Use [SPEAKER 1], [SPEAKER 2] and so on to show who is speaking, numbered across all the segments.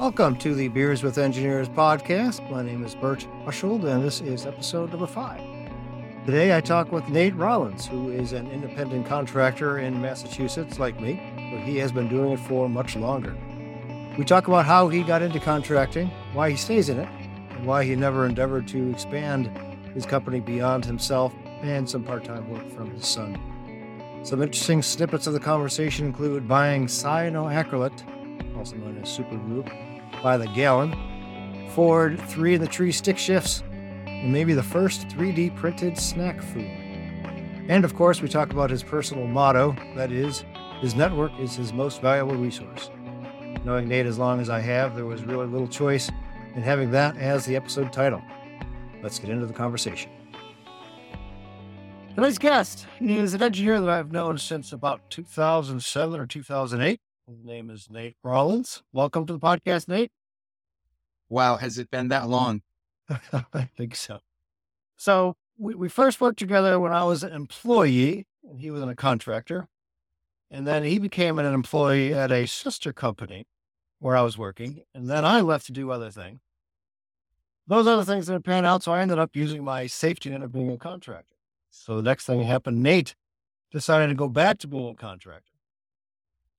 [SPEAKER 1] Welcome to the Beers with Engineers podcast. My name is Bert Ushold, and this is episode number five. Today I talk with Nate Rollins, who is an independent contractor in Massachusetts, like me, but he has been doing it for much longer. We talk about how he got into contracting, why he stays in it, and why he never endeavored to expand his company beyond himself, and some part time work from his son. Some interesting snippets of the conversation include buying cyanoacrylate, also known as super glue, by the gallon, Ford 3 in the tree stick shifts, and maybe the first 3D printed snack food. And of course, we talk about his personal motto that is, his network is his most valuable resource. Knowing Nate as long as I have, there was really little choice in having that as the episode title. Let's get into the conversation. Today's guest is an engineer that I've known since about 2007 or 2008. His name is Nate Rollins. Welcome to the podcast, Nate.
[SPEAKER 2] Wow, has it been that long?
[SPEAKER 1] I think so. So we, we first worked together when I was an employee and he was a contractor. And then he became an employee at a sister company where I was working. And then I left to do other things. Those other things didn't pan out. So I ended up using my safety net of being a contractor. So the next thing happened, Nate decided to go back to being a contractor.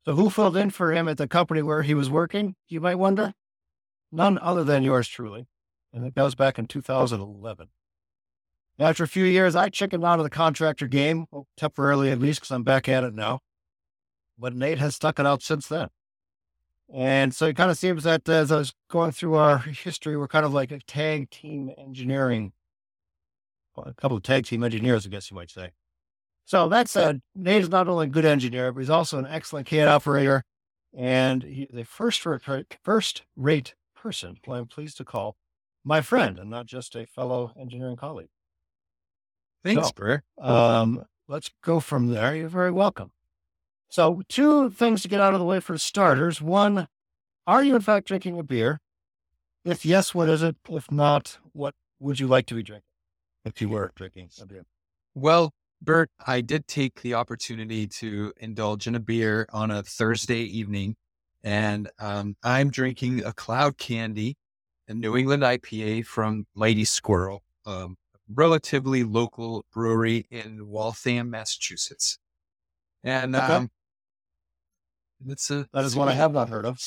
[SPEAKER 1] So who filled in for him at the company where he was working, you might wonder? None other than yours truly. And that was back in 2011. After a few years, I chickened out of the contractor game, well, temporarily at least, because I'm back at it now. But Nate has stuck it out since then. And so it kind of seems that as I was going through our history, we're kind of like a tag team engineering, a couple of tag team engineers, I guess you might say. So that's said, Nate is not only a good engineer, but he's also an excellent CAD operator and he's a first rate, first rate person who I'm pleased to call my friend and not just a fellow engineering colleague.
[SPEAKER 2] Thanks,
[SPEAKER 1] So,
[SPEAKER 2] Bert.
[SPEAKER 1] Um, let's go from there. You're very welcome. So, two things to get out of the way for starters. One, are you in fact drinking a beer? If yes, what is it? If not, what would you like to be drinking? If you were drinking a beer.
[SPEAKER 2] Well, Bert, I did take the opportunity to indulge in a beer on a Thursday evening, and um, I'm drinking a Cloud Candy, a New England IPA from Mighty Squirrel, um, relatively local brewery in Waltham, Massachusetts. And
[SPEAKER 1] Okay.
[SPEAKER 2] um, it's a
[SPEAKER 1] That is one I have not heard of.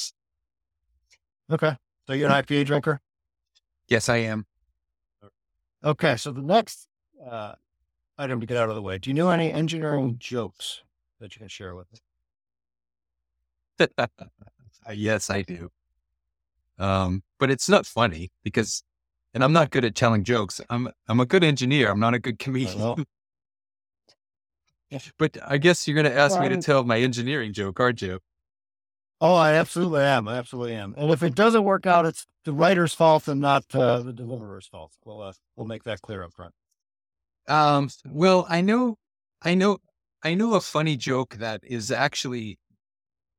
[SPEAKER 1] Okay. So you're an IPA drinker?
[SPEAKER 2] Yes, I am.
[SPEAKER 1] Okay. So the next uh, item to get out of the way. Do you know any engineering jokes that you can share with us?
[SPEAKER 2] Yes, I do. Um, but it's not funny because, and I'm not good at telling jokes. I'm I'm a good engineer. I'm not a good comedian. but I guess you're going to ask me to tell my engineering joke, aren't you?
[SPEAKER 1] Oh, I absolutely am. I absolutely am. And if it doesn't work out, it's the writer's fault and not uh, the deliverer's fault. We'll uh, we'll make that clear up front.
[SPEAKER 2] Um, well, I know, I know, I know a funny joke that is actually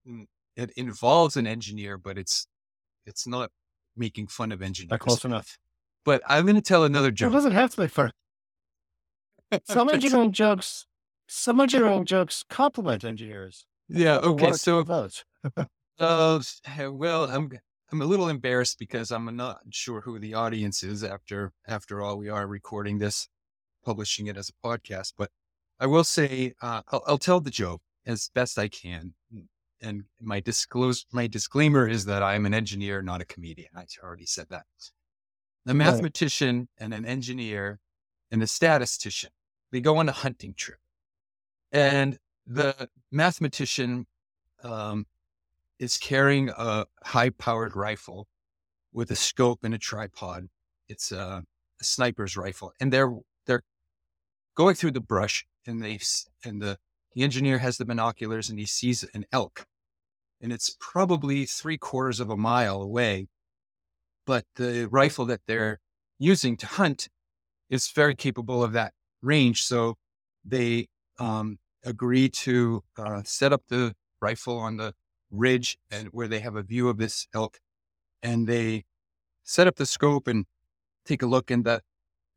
[SPEAKER 2] mm, it involves an engineer, but it's it's not making fun of engineers.
[SPEAKER 1] Not close enough.
[SPEAKER 2] But I'm going to tell another joke.
[SPEAKER 1] It
[SPEAKER 2] joke.
[SPEAKER 1] doesn't have to be fun. Some engineering jokes, some engineering jokes compliment engineers.
[SPEAKER 2] yeah. Okay. So
[SPEAKER 1] with those.
[SPEAKER 2] Uh, well, I'm I'm a little embarrassed because I'm not sure who the audience is. After after all, we are recording this, publishing it as a podcast. But I will say, uh, I'll, I'll tell the joke as best I can. And my disclose my disclaimer is that I'm an engineer, not a comedian. I already said that. A mathematician and an engineer and a statistician they go on a hunting trip, and the mathematician um, is carrying a high powered rifle with a scope and a tripod. It's a, a sniper's rifle, and they're going through the brush, and they and the the engineer has the binoculars, and he sees an elk, and it's probably three quarters of a mile away, but the rifle that they're using to hunt is very capable of that range, so they um, agree to uh, set up the rifle on the ridge and where they have a view of this elk and they set up the scope and take a look and the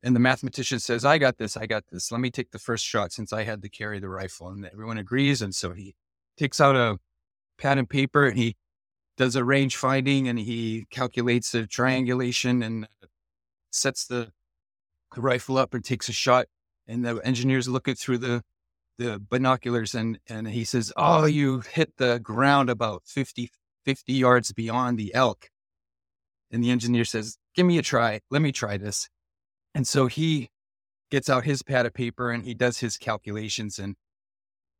[SPEAKER 2] and the mathematician says i got this i got this let me take the first shot since i had to carry the rifle and everyone agrees and so he takes out a pad and paper and he does a range finding and he calculates the triangulation and uh, sets the, the rifle up and takes a shot. And the engineer's look looking through the the binoculars and and he says, "Oh, you hit the ground about 50, 50 yards beyond the elk." And the engineer says, "Give me a try. Let me try this." And so he gets out his pad of paper and he does his calculations and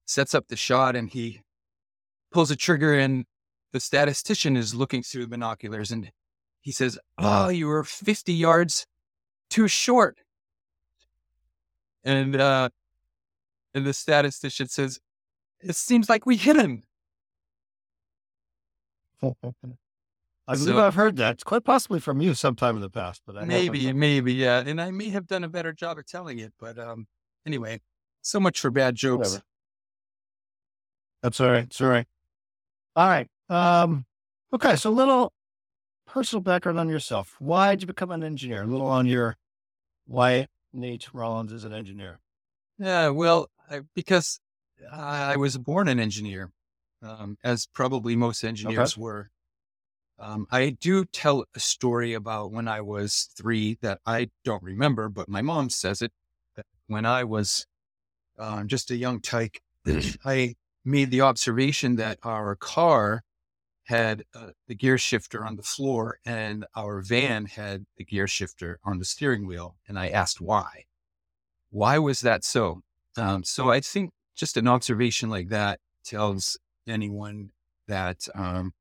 [SPEAKER 2] sets up the shot and he pulls a trigger and the statistician is looking through the binoculars and he says, "Oh, you were 50 yards too short." And uh and the statistician says, "It seems like we hit him."
[SPEAKER 1] I believe
[SPEAKER 2] So-
[SPEAKER 1] I've heard that. It's quite possibly from you sometime in the past, but I haven't-
[SPEAKER 2] Maybe, maybe, yeah. And I may have done a better job of telling it, but um, anyway, so much for bad jokes.
[SPEAKER 1] Whatever. That's all right. It's all right. All right. Um, okay. So a little personal background on yourself. Why did you become an engineer? A little on your why Nate Rollins is an engineer.
[SPEAKER 2] Yeah, well, I, because I was born an engineer, um, as probably most engineers were. Um, I do tell a story about when I was three that I don't remember, but my mom says it. That when I was um, just a young tyke, I made the observation that our car had uh, the gear shifter on the floor and our van had the gear shifter on the steering wheel. And I asked why. Why was that so? Um, so I think just an observation like that tells anyone that um,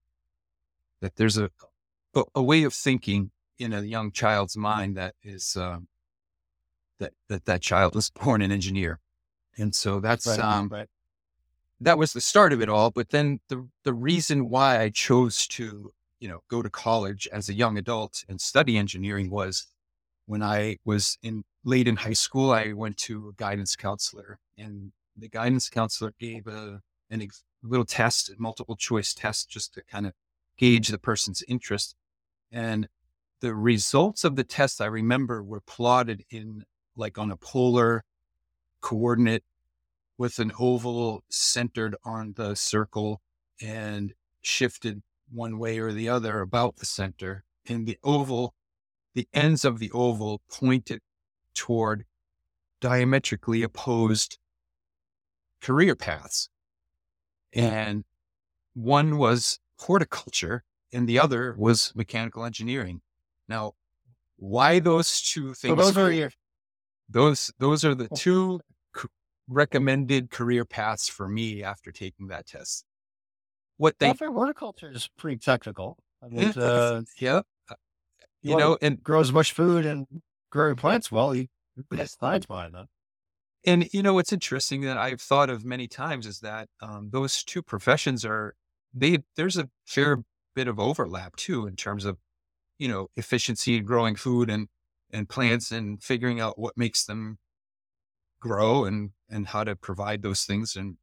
[SPEAKER 2] that there's a, a a way of thinking in a young child's mind that is um, that that that child was born an engineer, and so that's
[SPEAKER 1] Right.
[SPEAKER 2] um,
[SPEAKER 1] right.
[SPEAKER 2] that was the start of it all. But then the the reason why I chose to you know go to college as a young adult and study engineering was when I was in late in high school. I went to a guidance counselor, and the guidance counselor gave a an ex- little test, a multiple choice test, just to kind of gauge the person's interest. And the results of the test I remember were plotted in like on a polar coordinate with an oval centered on the circle and shifted one way or the other about the center. And the oval, the ends of the oval pointed toward diametrically opposed career paths. And one was horticulture and the other was mechanical engineering. Now, why those two
[SPEAKER 1] So
[SPEAKER 2] things?
[SPEAKER 1] those are your
[SPEAKER 2] those those are the
[SPEAKER 1] Oh.
[SPEAKER 2] two c- recommended career paths for me after taking that test. What they
[SPEAKER 1] well, horticulture is pretty technical. I mean,
[SPEAKER 2] Yeah.
[SPEAKER 1] uh,
[SPEAKER 2] yeah, uh, you know, and
[SPEAKER 1] grows much food and growing plants well. You that's behind that.
[SPEAKER 2] and you know what's interesting that I've thought of many times is that um, those two professions are they there's a fair bit of overlap too in terms of you know efficiency in growing food and and plants and figuring out what makes them grow and and how to provide those things and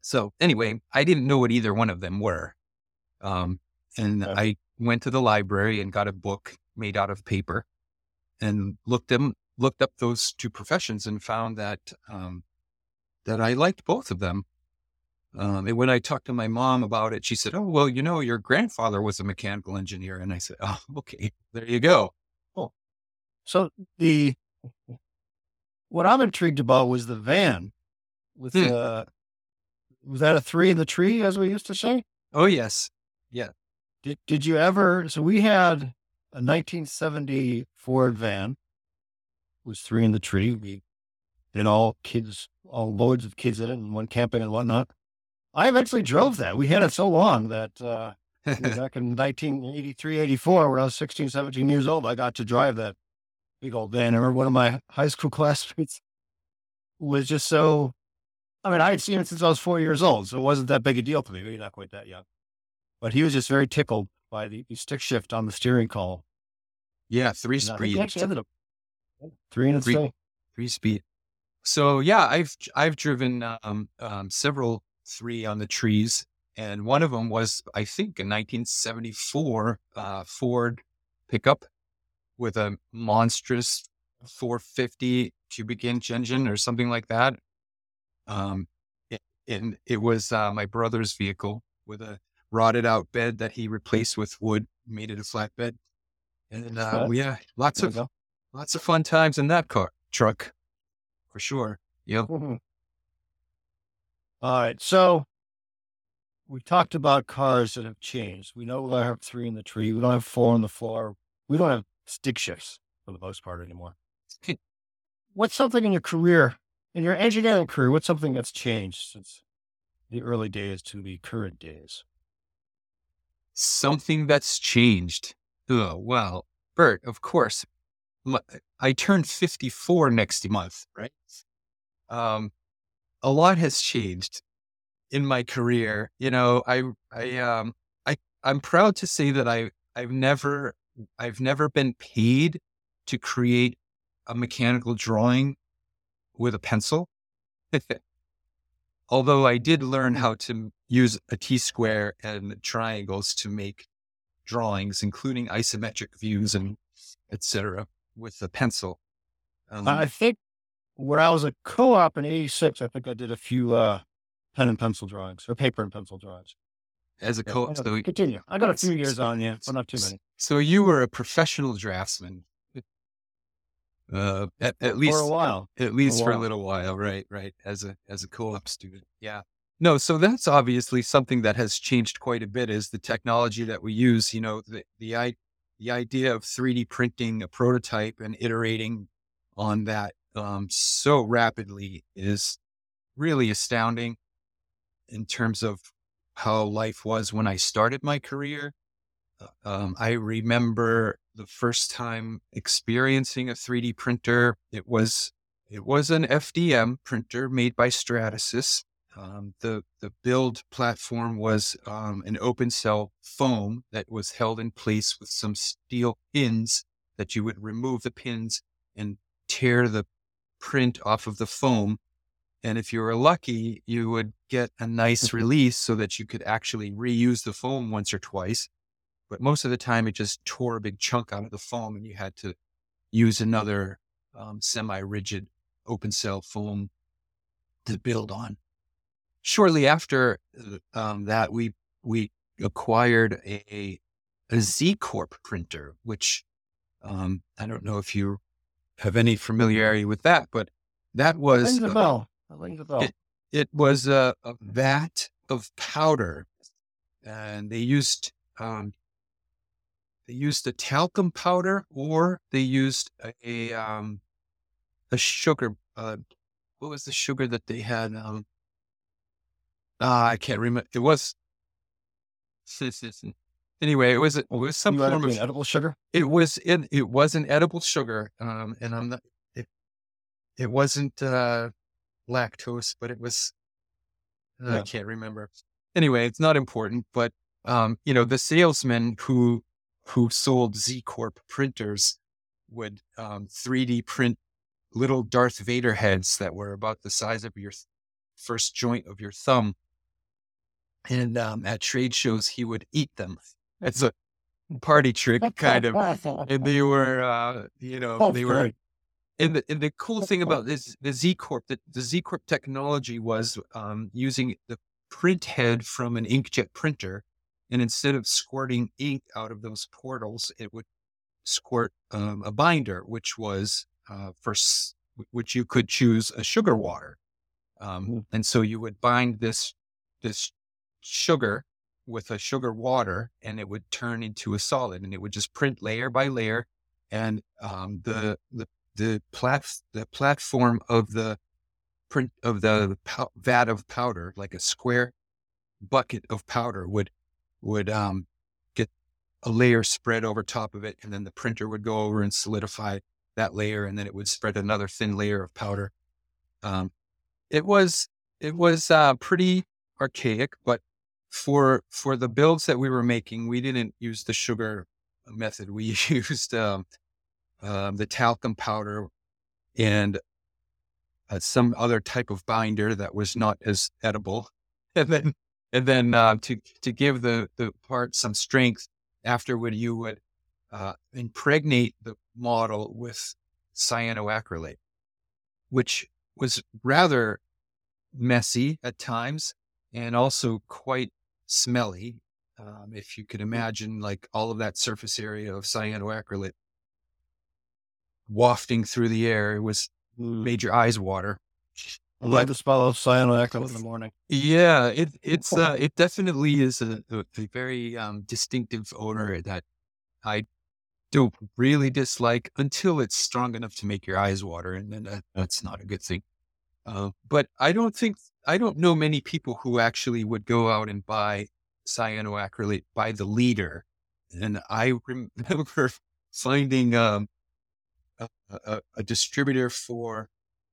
[SPEAKER 2] so anyway I didn't know what either one of them were um, and
[SPEAKER 1] Okay.
[SPEAKER 2] I went to the library and got a book made out of paper and looked them looked up those two professions and found that um, that I liked both of them. Um, and when I talked to my mom about it, she said, "Oh, well, you know, your grandfather was a mechanical engineer." And I said, "Oh, okay, there you go."
[SPEAKER 1] So the what I'm intrigued about was the van with
[SPEAKER 2] Hmm.
[SPEAKER 1] uh was that a three in the tree as we used to say?
[SPEAKER 2] Oh, yes, Yeah.
[SPEAKER 1] Did did you ever so we had a 1970 Ford van It was three in the tree. We did all kids all loads of kids in it and went camping and whatnot. I eventually drove that. We had it so long that uh back in 1983, 84, when I was 16, 17 years old, I got to drive that big old van. I remember one of my high school classmates was just so, I mean, I had seen it since I was four years old, so it wasn't that big a deal to me. Maybe not quite that young. But he was just very tickled by the, the stick shift on the steering column.
[SPEAKER 2] yeah, three
[SPEAKER 1] And
[SPEAKER 2] speed,
[SPEAKER 1] actually ended up three and
[SPEAKER 2] three.
[SPEAKER 1] three
[SPEAKER 2] speed. So yeah, I've I've driven um, um, several three on the trees, and one of them was I think a 1974 uh, Ford pickup with a monstrous 450 cubic inch engine or something like that. Um, it, and it was uh, my brother's vehicle with a rotted out bed that he replaced with wood, made it a flatbed. And uh, yeah, lots of lots of fun times in that car truck, for sure. Yep.
[SPEAKER 1] Mhm. All right. So we talked about cars that have changed. We know we don't have three in the tree. We don't have four on the floor. We don't have stick shifts for the most part anymore. What's something in your career, in your engineering career, what's something that's changed since the early days to the current days?
[SPEAKER 2] Something that's changed. Oh, well, Bert, of course. I turned 54 next month, right? Um, a lot has changed in my career. You know, I, I, um, I, I'm proud to say that I, I've never, I've never been paid to create a mechanical drawing with a pencil. Although I did learn how to use a T square and triangles to make drawings, including isometric views and etc. with a pencil. Um,
[SPEAKER 1] I think when I was a co-op in '86, I think I did a few uh, pen and pencil drawings or paper and pencil drawings.
[SPEAKER 2] as a
[SPEAKER 1] co-op,
[SPEAKER 2] so,
[SPEAKER 1] continue. I got a few years on you, but not too many.
[SPEAKER 2] so you were a professional draftsman. Uh, at, at least
[SPEAKER 1] for a while.
[SPEAKER 2] at least for a little while, right? Right. As a as a co-op student, yeah. No, so that's obviously something that has changed quite a bit. Is the technology that we use? You know, the the i the idea of 3D printing a prototype and iterating on that um, so rapidly is really astounding in terms of how life was when I started my career. Uh, Um, I remember the first time experiencing a 3D printer. It was it was an FDM printer made by Stratasys. Um, the the build platform was um, an open cell foam that was held in place with some steel pins that you would remove the pins and tear the print off of the foam. And if you were lucky, you would get a nice release so that you could actually reuse the foam once or twice. But most of the time, it just tore a big chunk out of the foam, and you had to use another um, semi-rigid open cell foam to build on. Shortly after um, that, we we acquired a a Z Corp printer, which um, I don't know if you have any familiarity with that, but that was
[SPEAKER 1] Rings a
[SPEAKER 2] uh,
[SPEAKER 1] bell. That rings a bell.
[SPEAKER 2] it- it was a, a vat of powder, and they used um, they used a talcum powder, or they used a, a um, a sugar. Uh, what was the sugar that they had? Um, ah, I can't remember. It was. Anyway, it was it was some
[SPEAKER 1] you
[SPEAKER 2] form of
[SPEAKER 1] edible sugar?
[SPEAKER 2] it was it, it was an edible sugar, um, and I'm not. It, it wasn't uh, lactose, but it was. I
[SPEAKER 1] Yeah.
[SPEAKER 2] can't remember. Anyway, it's not important. But um, you know, the salesman who who sold Z Corp printers would um, 3D print little Darth Vader heads that were about the size of your th- first joint of your thumb. And um, at trade shows, he would eat them. It's a party trick, kind of. and they were uh you know they were and the and the cool thing about this the Z Corp the, the Z Corp technology was um using the print head from an inkjet printer and instead of squirting ink out of those portals it would squirt um, a binder which was uh for s- which you could choose a sugar water. Um
[SPEAKER 1] Mm.
[SPEAKER 2] and so you would bind this this sugar with a sugar water and it would turn into a solid and it would just print layer by layer and um, the the the plat the platform of the print of the pow- vat of powder like a square bucket of powder would would um get a layer spread over top of it and then the printer would go over and solidify that layer and then it would spread another thin layer of powder. Um it was it was uh pretty archaic but for for the builds that we were making, we didn't use the sugar method. We used um, um, the talcum powder and uh, some other type of binder that was not as edible, and then and then uh, to to give the the part some strength. Afterward, you would uh, impregnate the model with cyanoacrylate, which was rather messy at times and also quite smelly. Um, if you could imagine like all of that surface area of cyanoacrylate wafting through the air, it was made your eyes water.
[SPEAKER 1] I like the smell of cyanoacrylate in the morning.
[SPEAKER 2] Yeah, it it's uh, it definitely is a, a, a very um, distinctive odor that I don't really dislike until it's strong enough to make your eyes water, and then that, that's not a good thing. Uh, but I don't think I don't know many people who actually would go out and buy cyanoacrylate by the liter. And I remember finding um, a, a, a distributor for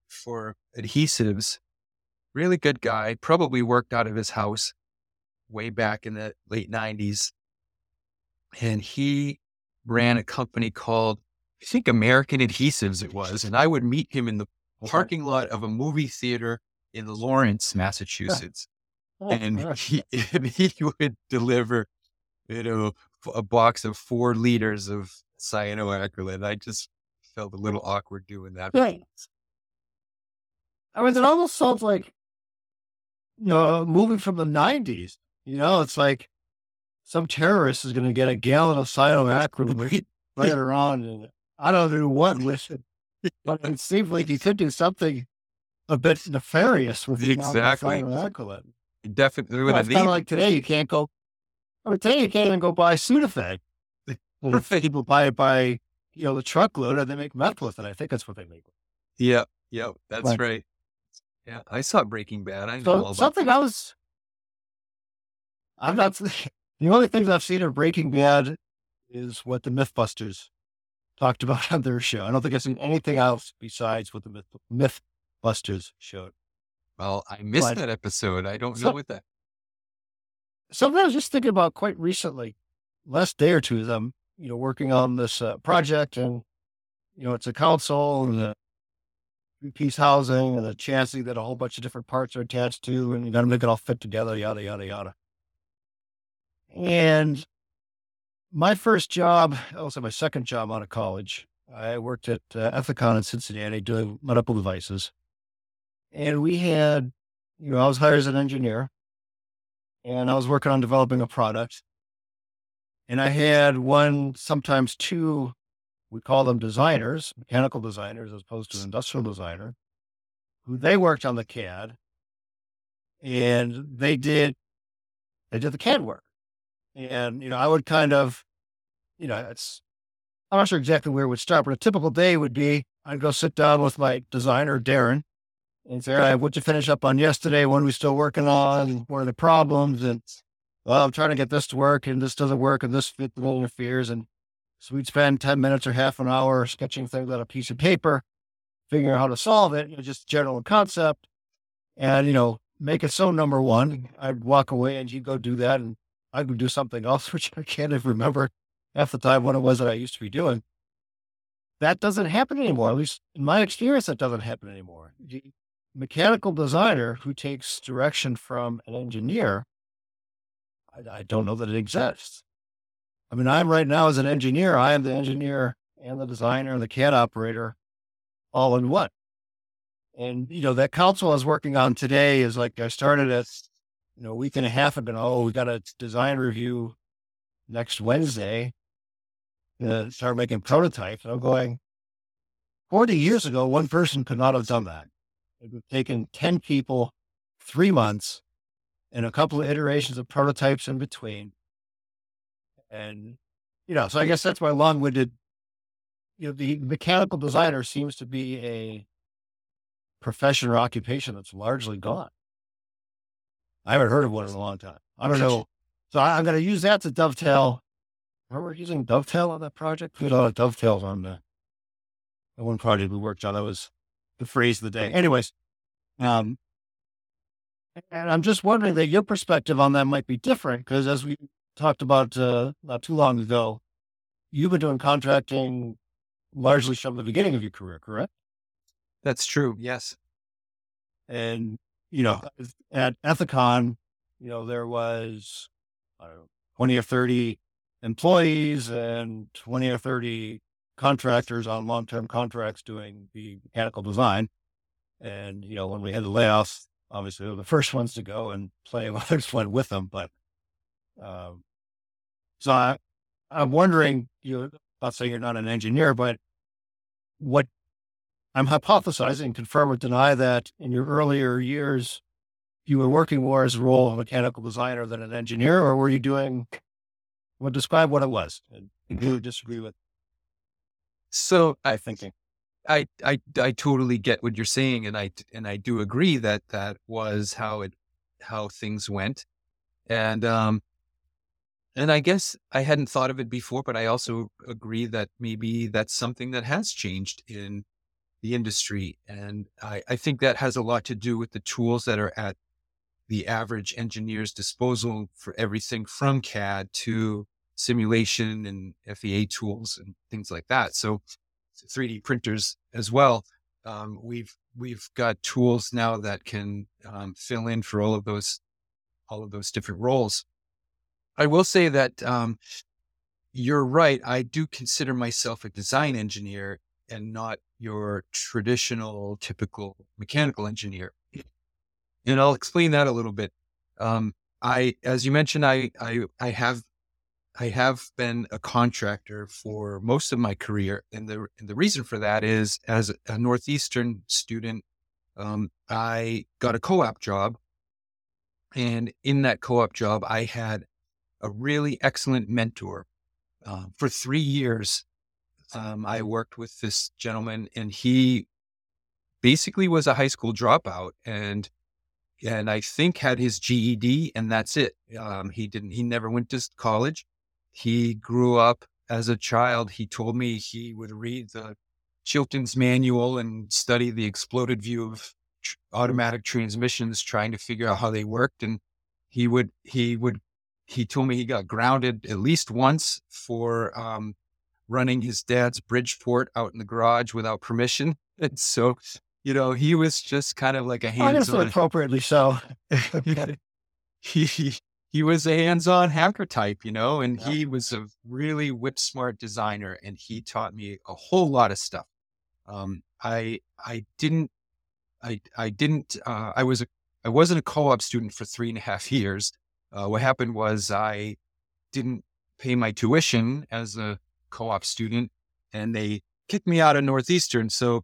[SPEAKER 2] for adhesives, really good guy, probably worked out of his house way back in the late nineties, and he ran a company called I think American Adhesives it was, and I would meet him in the parking lot of a movie theater in Lawrence, Massachusetts.
[SPEAKER 1] Oh,
[SPEAKER 2] and he, he would deliver, you know, a box of four liters of cyanoacrylate. I just felt a little awkward doing that.
[SPEAKER 1] Right. I mean, it almost sounds like, you know, a movie from the 90s. You know, it's like some terrorist is going to get a gallon of cyanoacrylate, later on. and I don't know what with it. But it seems like he could do something a bit nefarious with
[SPEAKER 2] Exactly.
[SPEAKER 1] cyanoacrylate.
[SPEAKER 2] Definitely
[SPEAKER 1] Well, it's kind of like today, you can't go. I mean, today you can't even go buy Sudafed.
[SPEAKER 2] Perfect.
[SPEAKER 1] People buy it by you know the truckload, and they make meth with it. I think that's what they make.
[SPEAKER 2] Yeah, yeah, That's
[SPEAKER 1] Right.
[SPEAKER 2] right. Yeah. I saw Breaking Bad. I know
[SPEAKER 1] So something I was, I'm not. The only things I've seen of Breaking Bad is what the MythBusters talked about on their show. I don't think I've seen anything else besides what the Myth, MythBusters showed.
[SPEAKER 2] Well, I missed
[SPEAKER 1] But-
[SPEAKER 2] that episode. I don't
[SPEAKER 1] So-
[SPEAKER 2] know what that.
[SPEAKER 1] Something I was just thinking about quite recently, last day or two, is I'm you know working on this uh, project, and you know it's a console and a three-piece housing and a chassis that a whole bunch of different parts are attached to, and you got to make it all fit together, yada yada yada. And my first job, also my second job out of college, I worked at uh, Ethicon in Cincinnati doing medical devices, and we had, you know, I was hired as an engineer, and I was working on developing a product, and I had one, sometimes two, we call them designers, mechanical designers, as opposed to industrial designer, who they worked on the CAD, and they did, they did the CAD work, and you know, I would kind of, you know, it's, I'm not sure exactly where it would start, but a typical day would be I'd go sit down with my designer, Darren, and say, all right, what'd you finish up on yesterday? What are we still working on? What are the problems? And well, I'm trying to get this to work and this doesn't work and this fit the little interferes. And so we'd spend 10 minutes or half an hour sketching things on a piece of paper, figuring out how to solve it, you know, just general concept. And, you know, make it so number one. I'd walk away and he'd go do that. And I would do something else, which I can't even remember half the time what it was that I used to be doing. That doesn't happen anymore. At least in my experience, that doesn't happen anymore. Mechanical designer who takes direction from an engineer, I, I don't know that it exists. I mean, I'm right now as an engineer, I am the engineer and the designer and the CAD operator all in one. And, you know, that council I was working on today is like I started it, you know, a week and a half ago. Oh, we got a design review next Wednesday. Uh, start making prototypes. And I'm going, 40 years ago, one person could not have done that. It would have taken 10 people, three months, and a couple of iterations of prototypes in between. And, you know, so I guess that's why long winded, you know, the mechanical designer seems to be a profession or occupation that's largely gone. I haven't heard of one in a long time. I don't know. So I, I'm going to use that to dovetail. Remember using dovetail on that project? We had a lot of dovetails on the, the one project we worked on. That was the phrase of the day. Anyways, um, and I'm just wondering that your perspective on that might be different because as we talked about uh, not too long ago, you've been doing contracting largely from the beginning of your career, correct?
[SPEAKER 2] That's true. Yes.
[SPEAKER 1] And, you know, at Ethicon, you know, there was, I don't know, 20 or 30 employees and 20 or 30 contractors on long-term contracts doing the mechanical design. And, you know, when we had the layoffs, obviously we were the first ones to go and of others went with them. But, um, So I, I'm wondering, you know, not saying you're not an engineer, but what I'm hypothesizing, confirm or deny that in your earlier years, you were working more as a role of a mechanical designer than an engineer, or were you doing, well, describe what it was and you disagree with
[SPEAKER 2] So I
[SPEAKER 1] thinking.
[SPEAKER 2] I, I I totally get what you're saying, and I and I do agree that that was how it how things went, and um, and I guess I hadn't thought of it before, but I also agree that maybe that's something that has changed in the industry, and I I think that has a lot to do with the tools that are at the average engineer's disposal for everything from CAD to simulation and FEA tools and things like that. So 3D printers as well. Um, we've we've got tools now that can um, fill in for all of those all of those different roles. I will say that um, you're right. I do consider myself a design engineer and not your traditional, typical mechanical engineer. And I'll explain that a little bit. Um, I, as you mentioned, I, I, I have I have been a contractor for most of my career, and the and the reason for that is as a northeastern student, um, I got a co-op job, and in that co-op job, I had a really excellent mentor. Uh, for three years, um, I worked with this gentleman, and he basically was a high school dropout, and and I think had his GED, and that's it. Um, he didn't. He never went to college he grew up as a child. He told me he would read the Chilton's manual and study the exploded view of tr- automatic transmissions, trying to figure out how they worked. And he would, he would, he told me he got grounded at least once for um, running his dad's Bridgeport out in the garage without permission. And so, you know, he was just kind of like a hands-on.
[SPEAKER 1] appropriately so.
[SPEAKER 2] he, he was a hands-on hacker type, you know, and
[SPEAKER 1] Yeah.
[SPEAKER 2] he was a really whip smart designer and he taught me a whole lot of stuff. Um, I, I didn't, I, I didn't, uh, I was a, I wasn't a co-op student for three and a half years. Uh, what happened was I didn't pay my tuition as a co-op student and they kicked me out of Northeastern. So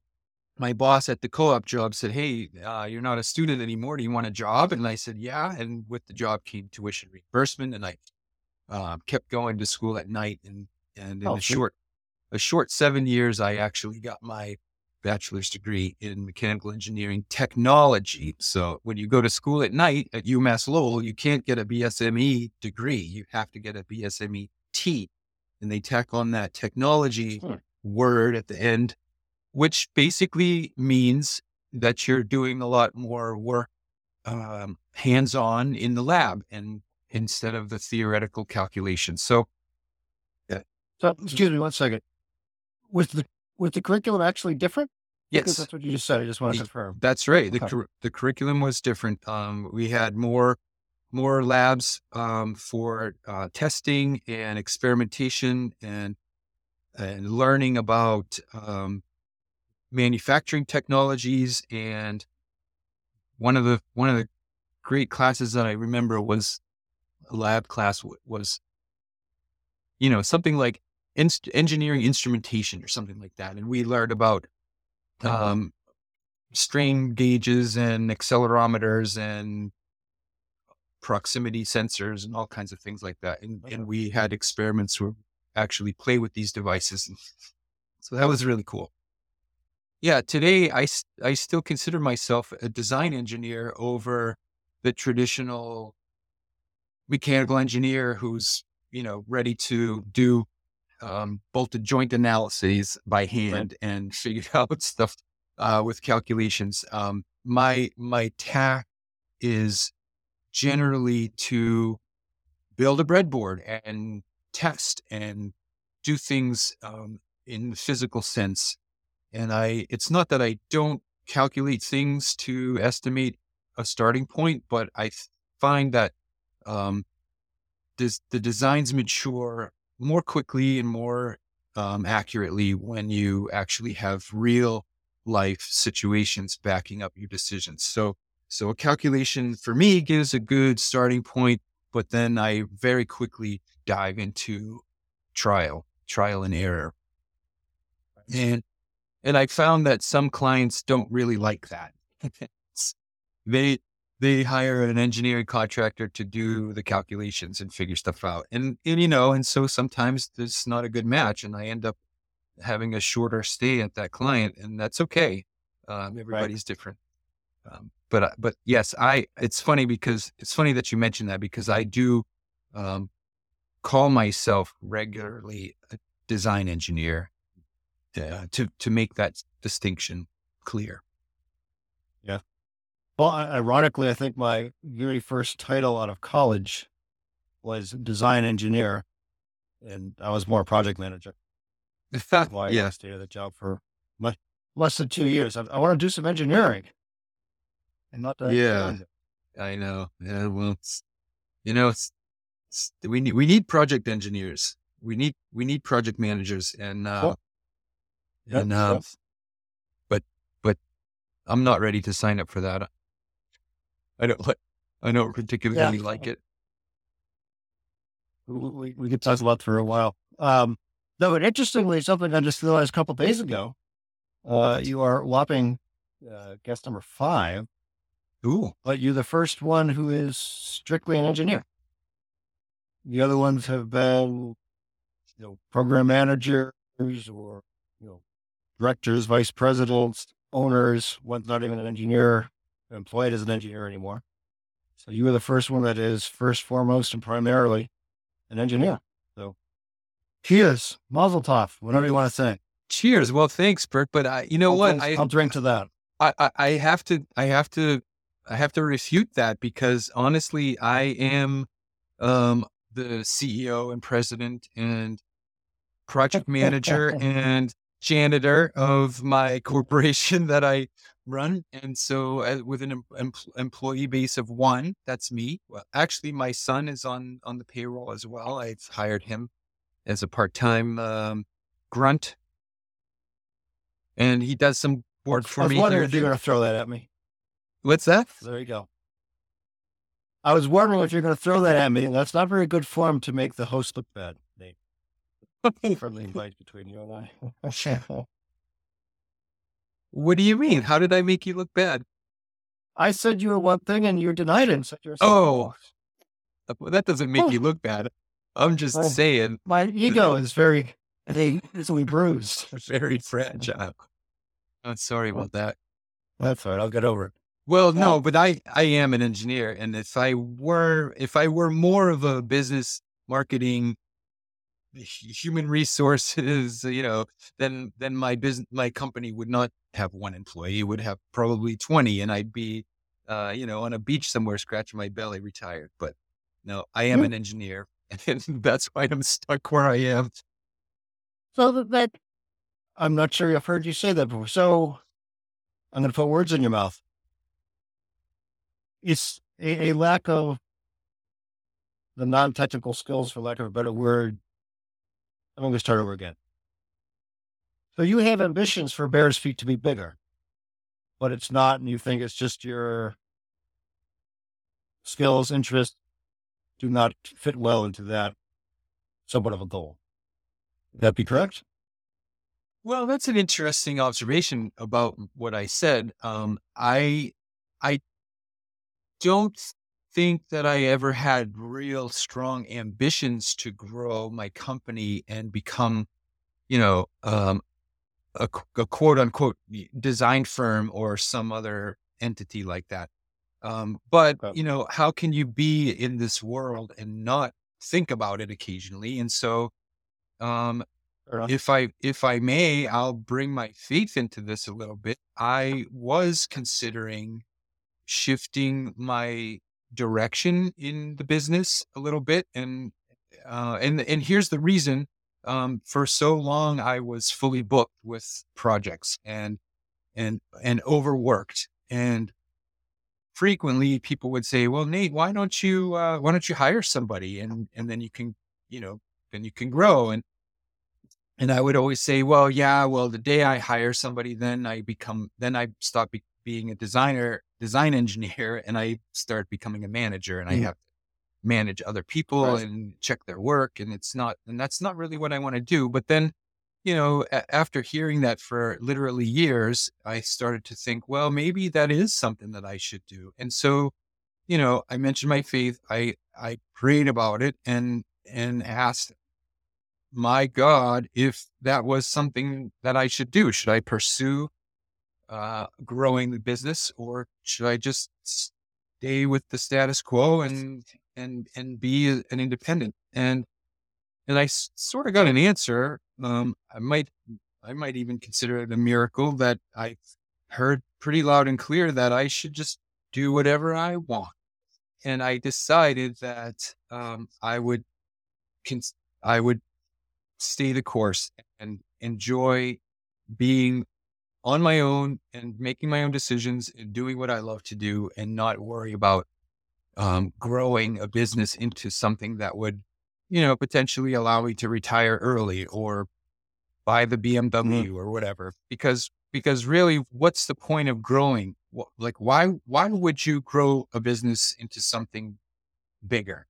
[SPEAKER 2] my boss at the co-op job said, "Hey, uh, you're not a student anymore. Do you want a job?" And I said, "Yeah." And with the job came tuition reimbursement, and I uh, kept going to school at night. And and in
[SPEAKER 1] Oh,
[SPEAKER 2] a
[SPEAKER 1] sweet.
[SPEAKER 2] short a short seven years, I actually got my bachelor's degree in mechanical engineering technology. So when you go to school at night at UMass Lowell, you can't get a BSME degree. You have to get a BSME T, and they tack on that technology
[SPEAKER 1] Hmm.
[SPEAKER 2] word at the end which basically means that you're doing a lot more work um, hands on in the lab and instead of the theoretical calculations. So, yeah.
[SPEAKER 1] So, excuse me one second. Was the was the curriculum actually different? Because
[SPEAKER 2] yes,
[SPEAKER 1] that's what you just said. I just want to confirm.
[SPEAKER 2] that's right. The,
[SPEAKER 1] Okay.
[SPEAKER 2] cur- the curriculum was different. Um, we had more more labs um, for uh, testing and experimentation and and learning about um, manufacturing technologies and one of the one of the great classes that I remember was a lab class was you know something like inst- engineering instrumentation or something like that and we learned about um, strain gauges and accelerometers and proximity sensors and all kinds of things like that and,
[SPEAKER 1] Okay.
[SPEAKER 2] and we had experiments where we actually play with these devices. So that was really cool yeah today I, I still consider myself a design engineer over the traditional mechanical engineer who's you know ready to do um, bolted joint analyses by hand and figure out stuff uh, with calculations um, my my tack is generally to build a breadboard and test and do things um, in the physical sense. And I, it's not that I don't calculate things to estimate a starting point, but I find that um, des- the designs mature more quickly and more um, accurately when you actually have real life situations backing up your decisions. So, so a calculation for me gives a good starting point, but then I very quickly dive into trial, trial and error. And and I found that some clients don't really like that. they they hire an engineering contractor to do the calculations and figure stuff out. And, and you know, and so sometimes it's not a good match and I end up having a shorter stay at that client and that's okay. Um, everybody's right. different. Um, but, but yes, I, it's funny because it's funny that you mentioned that because I do, um, call myself regularly a design engineer uh, to, to make that distinction clear.
[SPEAKER 1] Yeah. Well, ironically, I think my very first title out of college was design engineer, and I was more project manager.
[SPEAKER 2] Why yeah.
[SPEAKER 1] I stayed at the job for much, less than two years. I, I want to do some engineering, and not that.
[SPEAKER 2] Yeah, I know. Yeah, well, you know, it's, it's, we need we need project engineers. We need we need project managers, and uh, cool. Yep, and uh, yep. but but I'm not ready to sign up for that. I don't like. I don't particularly yeah. like it.
[SPEAKER 1] We, we could talk about for a while. Um, no, but interestingly, something I just realized a couple days ago. Uh, you are whopping uh, guest number five.
[SPEAKER 2] Ooh,
[SPEAKER 1] but you're the first one who is strictly an engineer. The other ones have been, you know, program managers or you know, directors, vice presidents, owners. One's not even an engineer employed as an engineer anymore. So you were the first one that is first, foremost, and primarily an engineer. So cheers, Mazel Tov, whatever you want to say.
[SPEAKER 2] Cheers. Well, thanks, Bert. But I, you know
[SPEAKER 1] I'll
[SPEAKER 2] what?
[SPEAKER 1] I, I'll drink to that.
[SPEAKER 2] I, I, I have to, I have to, I have to refute that because honestly, I am um, the CEO and president and project manager and janitor of my corporation that I run. And so, uh, with an em- employee base of one, that's me. Well, actually, my son is on on the payroll as well. I've hired him as a part time um, grunt, and he does some work for me.
[SPEAKER 1] I was
[SPEAKER 2] me.
[SPEAKER 1] wondering if you're going to throw that at me.
[SPEAKER 2] What's that?
[SPEAKER 1] There you go. I was wondering if you're going to throw that at me. That's not very good form to make the host look bad, Nate. Friendly invite between you and I.
[SPEAKER 2] What do you mean? How did I make you look bad?
[SPEAKER 1] I said you were one thing and you denied it and said you're
[SPEAKER 2] Oh, that doesn't make oh. you look bad. I'm just saying.
[SPEAKER 1] My ego is very easily bruised.
[SPEAKER 2] Very fragile. I'm sorry about that.
[SPEAKER 1] That's all right. I'll get over it.
[SPEAKER 2] Well, no, but I, I am an engineer. And if I were, if I were more of a business marketing human resources, you know, then then my business, my company would not have one employee; it would have probably twenty, and I'd be, uh, you know, on a beach somewhere, scratching my belly, retired. But no, I am an engineer, and that's why I'm stuck where I am.
[SPEAKER 1] So that I'm not sure I've heard you say that before. So I'm going to put words in your mouth. It's a, a lack of the non-technical skills, for lack of a better word, I'm going to start over again. So you have ambitions for Bearsfeat to be bigger, but it's not, and you think it's just your skills, interests do not fit well into that somewhat of a goal. Would that be correct?
[SPEAKER 2] Well, that's an interesting observation about what I said. Um, I, I don't think that I ever had real strong ambitions to grow my company and become, you know, um, a, a, quote unquote design firm or some other entity like that. Um, but you know, how can you be in this world and not think about it occasionally? And so, um, if I if I may, I'll bring my faith into this a little bit. I was considering shifting my direction in the business a little bit and uh, and and here's the reason um, for so long I was fully booked with projects and and and overworked and frequently people would say well Nate why don't you uh, why don't you hire somebody and and then you can you know then you can grow and and I would always say well yeah well the day I hire somebody then I become then I stop being a designer design engineer and I start becoming a manager and I mm. have to manage other people
[SPEAKER 1] Right.
[SPEAKER 2] and check their work. And it's not, and that's not really what I want to do. But then, you know, a- after hearing that for literally years, I started to think, well, maybe that is something that I should do. And so, you know, I mentioned my faith. I I prayed about it and and asked my God if that was something that I should do. Should I pursue uh, growing the business, or should I just stay with the status quo and and and be an independent? And and I sort of got an answer. Um, I might I might even consider it a miracle that I heard pretty loud and clear that I should just do whatever I want. And I decided that um, I would cons- I would stay the course and enjoy being on my own and making my own decisions and doing what I love to do and not worry about um, growing a business into something that would, you know, potentially allow me to retire early or buy the BMW or whatever. Because because really, what's the point of growing? Like, why why would you grow a business into something bigger?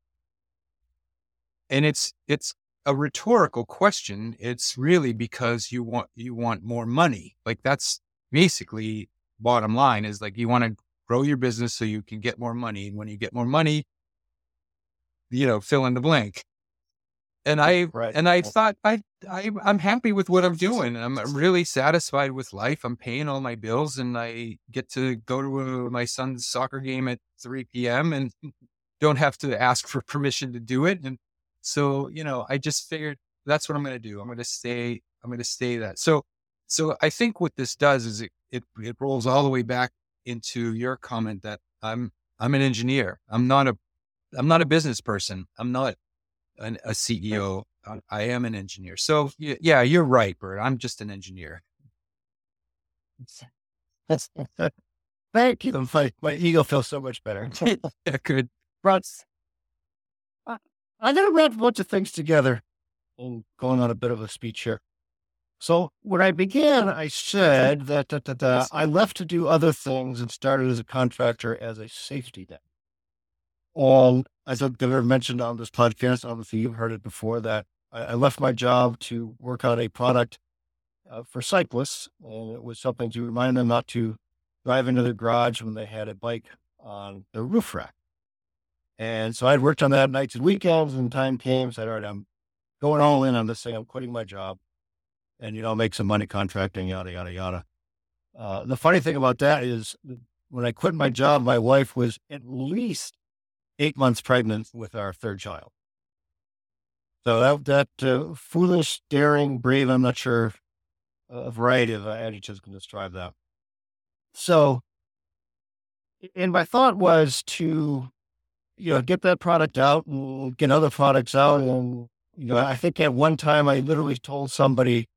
[SPEAKER 2] And it's it's a rhetorical question. It's really because you want you want more money. Like that's basically bottom line is like you want to grow your business so you can get more money. And when you get more money, you know, fill in the blank. And I
[SPEAKER 1] Right.
[SPEAKER 2] and I thought I, I I'm happy with what I'm doing. I'm really satisfied with life. I'm paying all my bills, and I get to go to uh, my son's soccer game at 3 p.m. and don't have to ask for permission to do it. And so, you know, I just figured that's what I'm going to do. I'm going to stay. I'm going to stay that. So, so I think what this does is it, it it rolls all the way back into your comment that I'm I'm an engineer. I'm not a I'm not a business person. I'm not an, a CEO. I, uh, I am an engineer. So yeah, you're right, Bert. I'm just an engineer.
[SPEAKER 1] Thank you. My, my ego feels so much better.
[SPEAKER 2] Yeah, good.
[SPEAKER 1] Ruts. I, I gotta wrap a bunch of things together and going on a bit of a speech here. So when I began, I said that, that, that uh, I left to do other things and started as a contractor as a safety net. Um, as I've ever mentioned on this podcast, obviously you've heard it before, that I, I left my job to work on a product uh, for cyclists, and it was something to remind them not to drive into their garage when they had a bike on the roof rack. And so I'd worked on that nights and weekends, and time came. Said, all right, I'm going all in on this thing. I'm quitting my job and, you know, make some money contracting, yada, yada, yada. Uh, the funny thing about that is when I quit my job, my wife was at least eight months pregnant with our third child. So that, that uh, foolish, daring, brave, I'm not sure a variety of uh, adjectives can describe that. So, and my thought was to, you know, get that product out and get other products out. And, you know, I think at one time I literally told somebody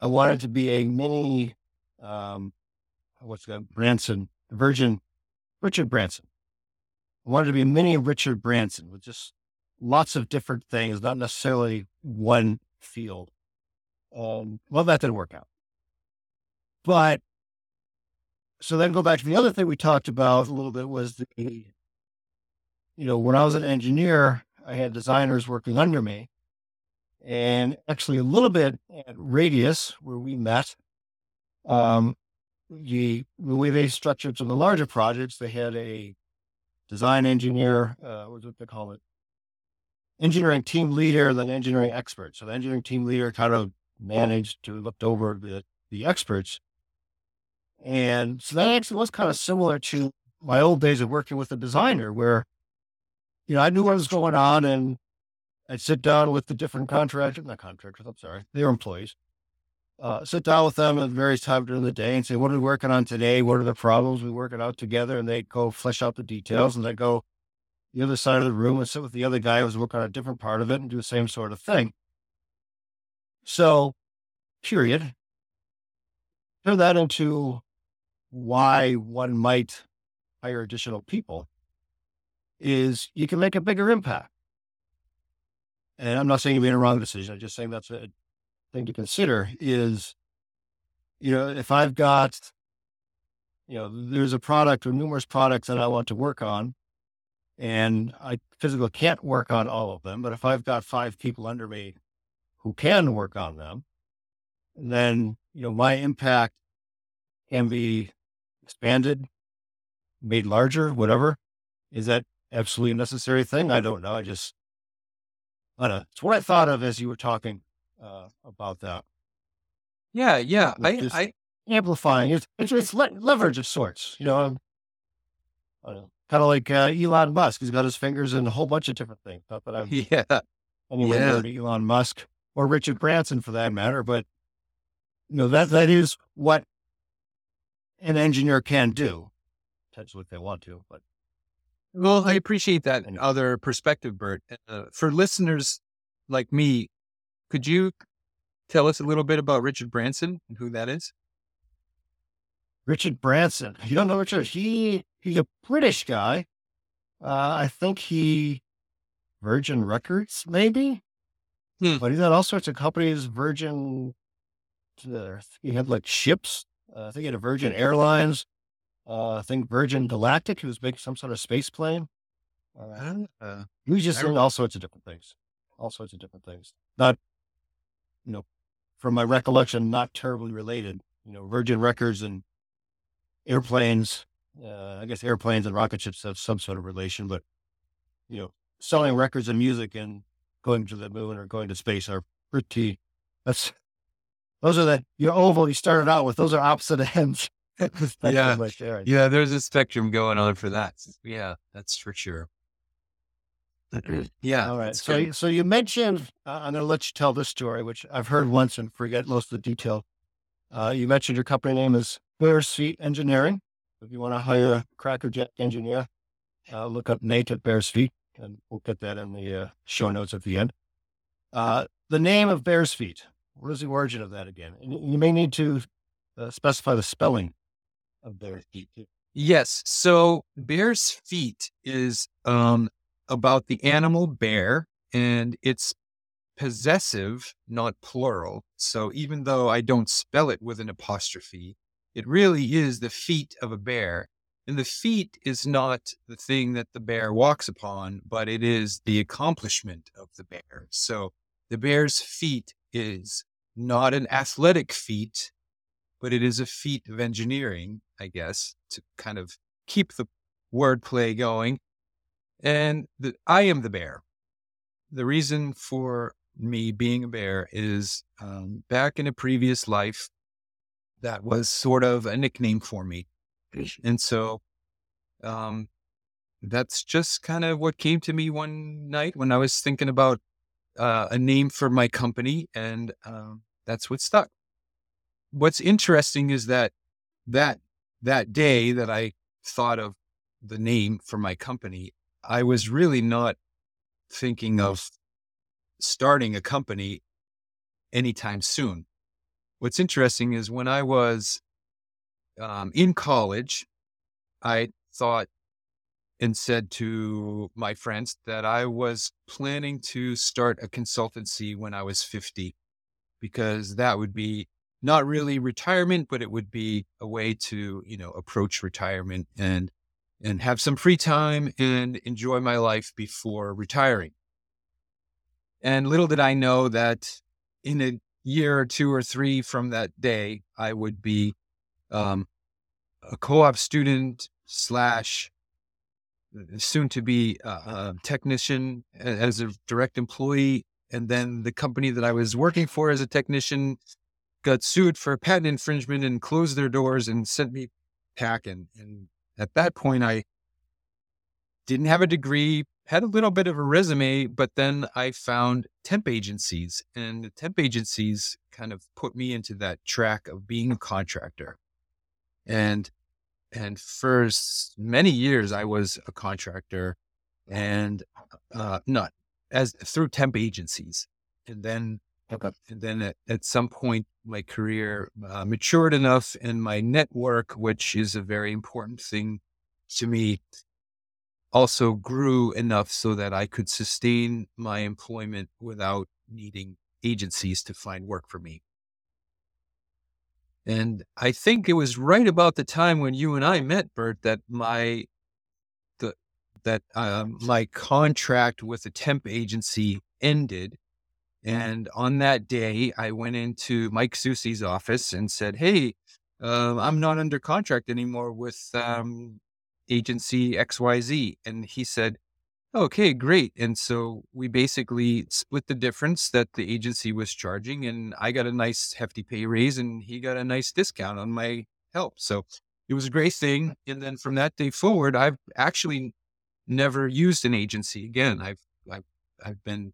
[SPEAKER 1] I wanted to be a mini, um, what's that, Branson, Virgin, Richard Branson. I wanted to be a mini Richard Branson with just lots of different things, not necessarily one field. Um, well, that didn't work out. But so then go back to the other thing we talked about a little bit was the, you know, when I was an engineer, I had designers working under me. And actually, a little bit at Radius, where we met, um, the, the way they structured some of the larger projects, they had a design engineer, uh, what what they call it? Engineering team leader, then engineering expert. So the engineering team leader kind of managed to looked over the, the experts. And so that actually was kind of similar to my old days of working with a designer where, you know, I knew what was going on and I'd sit down with the different contractors, not contractors, I'm sorry, they were employees. Uh, sit down with them at various times during the day and say, what are we working on today? What are the problems? We work it out together and they'd go flesh out the details and I'd go the other side of the room and sit with the other guy who was working on a different part of it and do the same sort of thing. So, period. Turn that into why one might hire additional people is you can make a bigger impact. And I'm not saying you made a wrong decision. I'm just saying that's a thing to consider is, you know, if I've got, you know, there's a product or numerous products that I want to work on, and I physically can't work on all of them. But if I've got five people under me who can work on them, then you know my impact can be expanded, made larger, whatever. Is that absolutely necessary thing? I don't know. I just, I don't know. It's what I thought of as you were talking uh, about that.
[SPEAKER 2] Yeah, yeah. I, I,
[SPEAKER 1] amplifying. It's, it's, it's le- leverage of sorts, you know. I don't know. Kind of like uh, Elon Musk. He's got his fingers in a whole bunch of different things. Not that I'm
[SPEAKER 2] yeah,
[SPEAKER 1] anywhere
[SPEAKER 2] Yeah.
[SPEAKER 1] near Elon Musk or Richard Branson for that matter, but you know that that is what an engineer can do. Potentially, if they want to, but
[SPEAKER 2] Well, I appreciate that
[SPEAKER 1] Anyway.
[SPEAKER 2] other perspective, Bert. Uh, for listeners like me, could you tell us a little bit about Richard Branson and who that is?
[SPEAKER 1] Richard Branson. You don't know Richard? He he's a British guy. Uh, I think he Virgin Records, maybe.
[SPEAKER 2] Hmm.
[SPEAKER 1] But he's had all sorts of companies. Virgin. Uh, he had like ships. Uh, I think he had a Virgin Airlines. Uh, I think Virgin Galactic. who's making some sort of space plane. Uh,
[SPEAKER 2] Uh,
[SPEAKER 1] he was just doing all sorts of different things. All sorts of different things. Not, you know, from my recollection, not terribly related. You know, Virgin Records and airplanes. Uh, I guess airplanes and rocket ships have some sort of relation, but you know, selling records and music and going to the moon or going to space are pretty. That's those are the your oval you started out with. Those are opposite ends.
[SPEAKER 2] Yeah.
[SPEAKER 1] There.
[SPEAKER 2] yeah, there's a spectrum going on for that. Yeah, that's for sure. yeah.
[SPEAKER 1] All right. So,
[SPEAKER 2] good.
[SPEAKER 1] so you mentioned, uh, I'm going to let you tell this story, which I've heard once and forget most of the detail. Uh, you mentioned your company name is Bearsfeat Engineering. If you want to hire a crackerjack engineer, uh, look up Nate at Bearsfeat, and we'll get that in the uh, show notes at the end. Uh, the name of Bearsfeat. What is the origin of that again? And you you may need to uh, specify the spelling of Bearsfeat. too.
[SPEAKER 2] Yes. So bear's feet is um about the animal bear and it's possessive, not plural. So even though I don't spell it with an apostrophe, it really is the feet of a bear. And the feet is not the thing that the bear walks upon, but it is the accomplishment of the bear. So the bear's feet is not an athletic feat, but it is a feat of engineering, I guess, to kind of keep the wordplay going. And the, I am the bear. The reason for me being a bear is um, back in a previous life, that was sort of a nickname for me. And so um, that's just kind of what came to me one night when I was thinking about uh, a name for my company, and um, that's what stuck. What's interesting is that that that day that I thought of the name for my company, I was really not thinking of starting a company anytime soon. What's interesting is when I was um, in college, I thought and said to my friends that I was planning to start a consultancy when I was 50, because that would be not really retirement, but it would be a way to, you know, approach retirement and and have some free time and enjoy my life before retiring. And little did I know that in a year or two or three from that day, I would be um, a co-op student slash soon to be a, a technician as a direct employee. And then the company that I was working for as a technician got sued for patent infringement and closed their doors and sent me packing. And at that point, I didn't have a degree, had a little bit of a resume, but then I found temp agencies, and the temp agencies kind of put me into that track of being a contractor. And and for many years, I was a contractor, and uh, not as through temp agencies, and then
[SPEAKER 1] Okay.
[SPEAKER 2] and then at, at some point, my career uh, matured enough, and my network, which is a very important thing to me, also grew enough so that I could sustain my employment without needing agencies to find work for me. And I think it was right about the time when you and I met, Bert, that my the that um, my contract with the temp agency ended. And on that day, I went into Mike Susi's office and said, Hey, uh, I'm not under contract anymore with um, agency XYZ. And he said, Okay, great. And so we basically split the difference that the agency was charging, and I got a nice hefty pay raise, and he got a nice discount on my help. So it was a great thing. And then from that day forward, I've actually never used an agency again. I've I've, I've been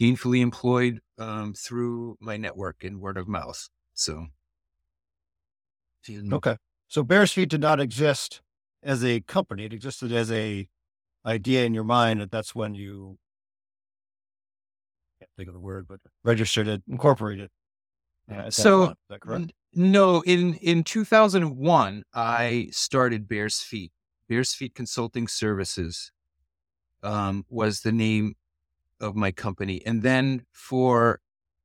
[SPEAKER 2] gainfully employed um, through my network and word of mouth. So
[SPEAKER 1] okay, so Bearsfeat did not exist as a company; it existed as a idea in your mind that that's when you can't think of the word, but registered it, incorporated.
[SPEAKER 2] Yeah, so is that correct? No, in in 2001, I started Bearsfeat. Bears Feet Consulting Services um, was the name of my company, and then for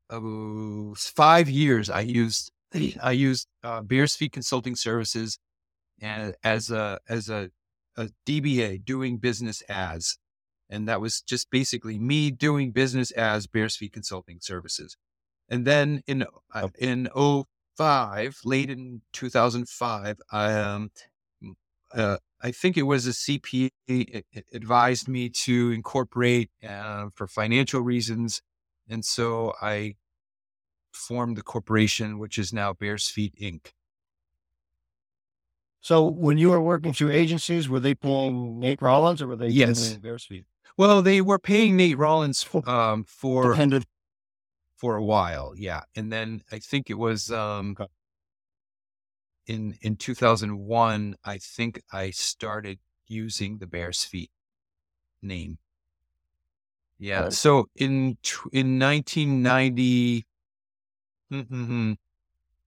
[SPEAKER 2] uh, five years, I used I used uh, Bearsfeat Consulting Services and as a as a a DBA, doing business as. And that was just basically me doing business as Bearsfeat Consulting Services. And then in uh, in 05, late in 2005, I, um, uh, I think it was a CPA advised me to incorporate uh, for financial reasons. And so I formed the corporation, which is now Bearsfeat Inc.
[SPEAKER 1] So when you were working through agencies, were they paying Nate Rollins or were they
[SPEAKER 2] yes.
[SPEAKER 1] paying Bearsfeat?
[SPEAKER 2] Well, they were paying Nate Rollins um, for
[SPEAKER 1] Depended.
[SPEAKER 2] for a while, yeah, and then I think it was um, okay. In in 2001. I think I started using the Bearsfeat name. Yeah, so in in 1990. Mm-hmm,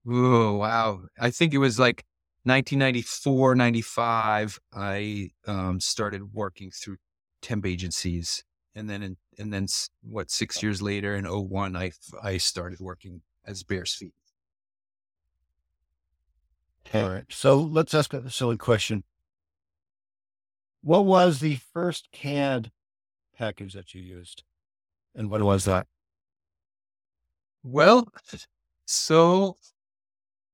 [SPEAKER 2] oh wow! I think it was like 1994, 95, I um, started working through temp agencies. And then, in, and then what, six years later in 01, I, I started working as Bearsfeat.
[SPEAKER 1] All right. So let's ask a silly question. What was the first CAD package that you used? And what was that?
[SPEAKER 2] Well, so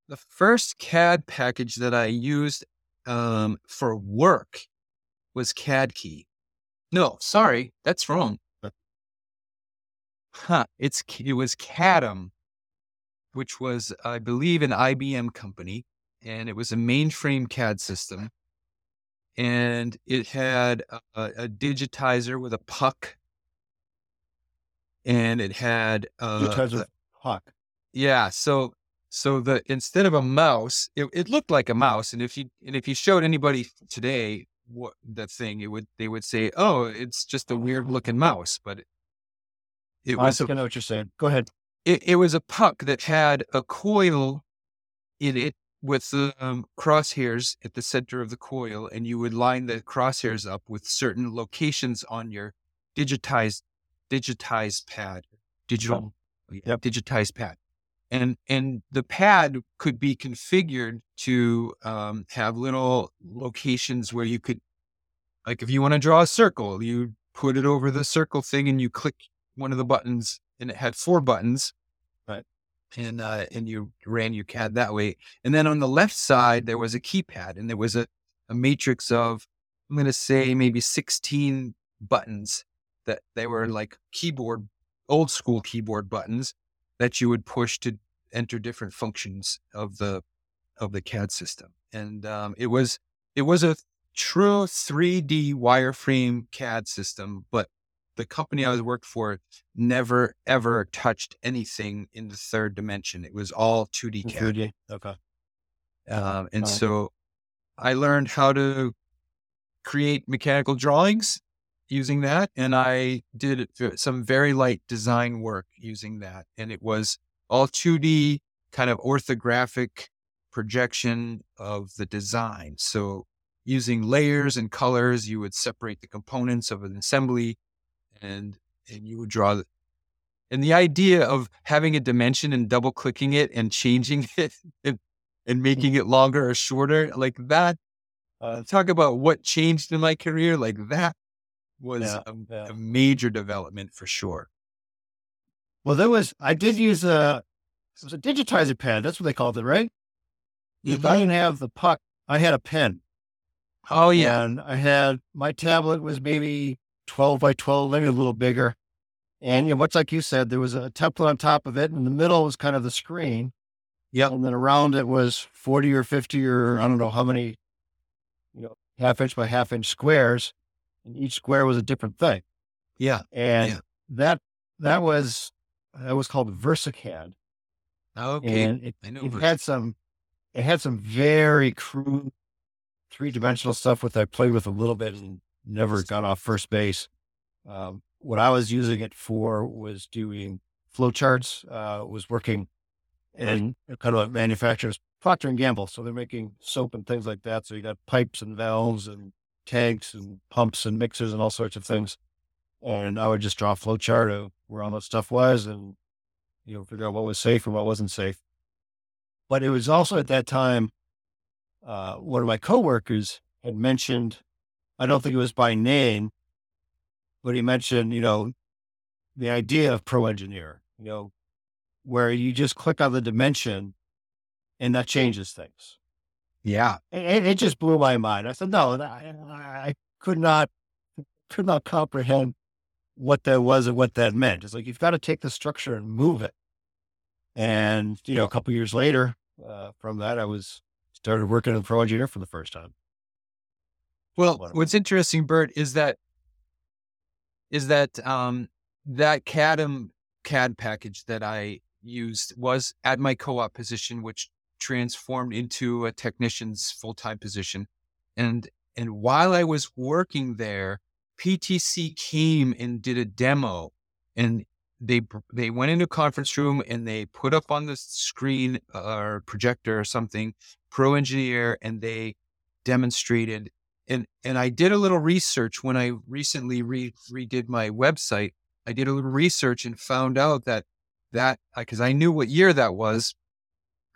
[SPEAKER 2] the first CAD package that I used um, for work was CADKey. No, sorry, that's wrong. Huh, it's it was CADAM, which was I believe an IBM company, and it was a mainframe CAD system, and it had a, a digitizer with a puck, and it had
[SPEAKER 1] a digitizer puck.
[SPEAKER 2] Yeah, so so the instead of a mouse, it, it, looked like a mouse. And if you and if you showed anybody today what that thing, it would they would say, "Oh, it's just a weird looking mouse." But it,
[SPEAKER 1] it was. I think I know what you're saying. Go ahead.
[SPEAKER 2] It, it was a puck that had a coil in it with the um, crosshairs at the center of the coil, and you would line the crosshairs up with certain locations on your digitized digitized pad, digital, oh, yep. digitized pad. And and the pad could be configured to um, have little locations where you could like if you want to draw a circle you put it over the circle thing and you click one of the buttons and it had four buttons and uh, and you ran your CAD that way and then on the left side there was a keypad and there was a, a matrix of i'm going to say maybe 16 buttons that they were like keyboard old school keyboard buttons that you would push to enter different functions of the of the CAD system. And um, it was it was a true 3D wireframe CAD system, but the company I was worked for never ever touched anything in the third dimension. It was all 2D CAD. 2D.
[SPEAKER 1] Okay.
[SPEAKER 2] Um, and so I learned how to create mechanical drawings using that. And I did some very light design work using that. And it was all 2D kind of orthographic projection of the design. So using layers and colors, you would separate the components of an assembly and and you would draw the, and the idea of having a dimension and double clicking it and changing it and, and making it longer or shorter like that uh, talk about what changed in my career like that was
[SPEAKER 1] Yeah,
[SPEAKER 2] a,
[SPEAKER 1] yeah.
[SPEAKER 2] a major development for sure.
[SPEAKER 1] Well, there was, I did use a, it was a digitizer pad. That's what they called it, right? If I didn't have the puck, I had a pen.
[SPEAKER 2] Oh yeah,
[SPEAKER 1] And I had, my tablet was maybe 12 by 12, maybe a little bigger. And, you know, much like you said, there was a template on top of it. And in the middle was kind of the screen.
[SPEAKER 2] Yep.
[SPEAKER 1] And then around it was 40 or 50 or I don't know how many, you know, half inch by half inch squares. And each square was a different thing.
[SPEAKER 2] yeah.
[SPEAKER 1] And
[SPEAKER 2] Yeah.
[SPEAKER 1] that, that was, that was called VersaCAD.
[SPEAKER 2] Okay,
[SPEAKER 1] And it,
[SPEAKER 2] I know.
[SPEAKER 1] it had some, it had some very crude three dimensional stuff with I played with a little bit and never got off first base. Um, what I was using it for was doing flowcharts, uh, was working in kind of a manufacturer's Procter and Gamble. So they're making soap and things like that. So you got pipes and valves and tanks and pumps and mixers and all sorts of things. And I would just draw a flow chart of where all that stuff was and, you know, figure out what was safe and what wasn't safe. But it was also at that time, uh, one of my coworkers had mentioned, I don't think it was by name, but he mentioned, you know, the idea of pro engineer, you know, where you just click on the dimension and that changes things.
[SPEAKER 2] Yeah,
[SPEAKER 1] It, it just blew my mind. I said, no, I, I could not, could not comprehend what that was and what that meant. It's like, you've got to take the structure and move it. And, you know, a couple years later, uh, from that, I was started working in pro engineer for the first time.
[SPEAKER 2] Well,
[SPEAKER 1] Whatever.
[SPEAKER 2] what's interesting, Bert, is that is that um, that CAD CAD package that I used was at my co-op position, which transformed into a technician's full time position, and and while I was working there, PTC came and did a demo, and they they went into a conference room and they put up on the screen uh, or projector or something pro engineer, and they demonstrated and and I did a little research when I recently re- redid my website. I did a little research and found out that that because I knew what year that was.